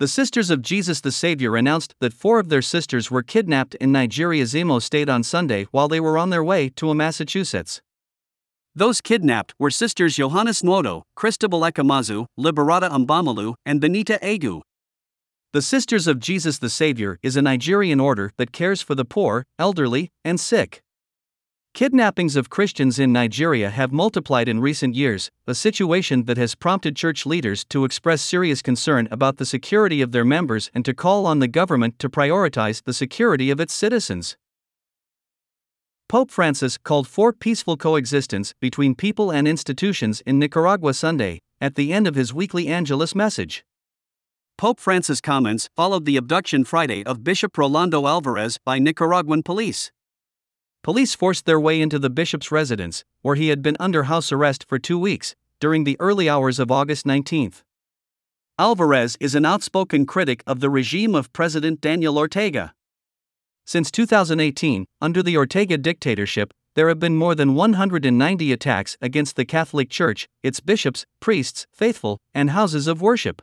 The Sisters of Jesus the Savior announced that four of their sisters were kidnapped in Nigeria's Imo state on Sunday while they were on their way to Massachusetts. Those kidnapped were Sisters Johannes Nwodo, Christabel Echemazu, Liberata Mbamalu, and Benita Agu. The Sisters of Jesus the Savior is a Nigerian order that cares for the poor, elderly, and sick. Kidnappings of Christians in Nigeria have multiplied in recent years, a situation that has prompted church leaders to express serious concern about the security of their members and to call on the government to prioritize the security of its citizens. Pope Francis called for peaceful coexistence between people and institutions in Nicaragua Sunday, at the end of his weekly Angelus message. Pope Francis' comments followed the abduction Friday of Bishop Rolando Alvarez by Nicaraguan police. Police forced their way into the bishop's residence, where he had been under house arrest for two weeks, during the early hours of August 19. Alvarez is an outspoken critic of the regime of President Daniel Ortega. Since 2018, under the Ortega dictatorship, there have been more than 190 attacks against the Catholic Church, its bishops, priests, faithful, and houses of worship.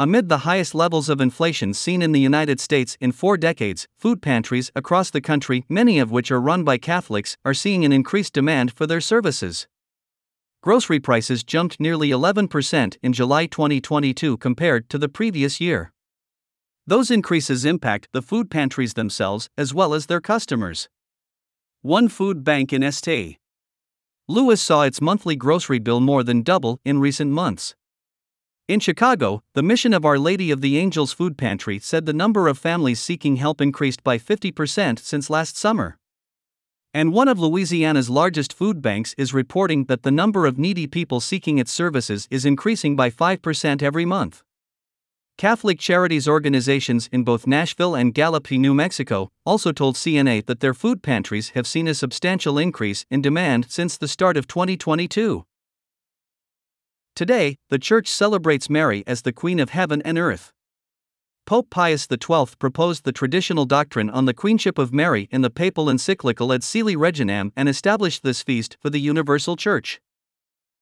Amid the highest levels of inflation seen in the United States in four decades, food pantries across the country, many of which are run by Catholics, are seeing an increased demand for their services. Grocery prices jumped nearly 11% in July 2022 compared to the previous year. Those increases impact the food pantries themselves as well as their customers. One food bank in St. Louis saw its monthly grocery bill more than double in recent months. In Chicago, the mission of Our Lady of the Angels Food Pantry said the number of families seeking help increased by 50% since last summer. And one of Louisiana's largest food banks is reporting that the number of needy people seeking its services is increasing by 5% every month. Catholic charities organizations in both Nashville and Gallup, New Mexico, also told CNA that their food pantries have seen a substantial increase in demand since the start of 2022. Today, the Church celebrates Mary as the Queen of Heaven and Earth. Pope Pius XII proposed the traditional doctrine on the Queenship of Mary in the papal encyclical Ad Caeli Reginae and established this feast for the Universal Church.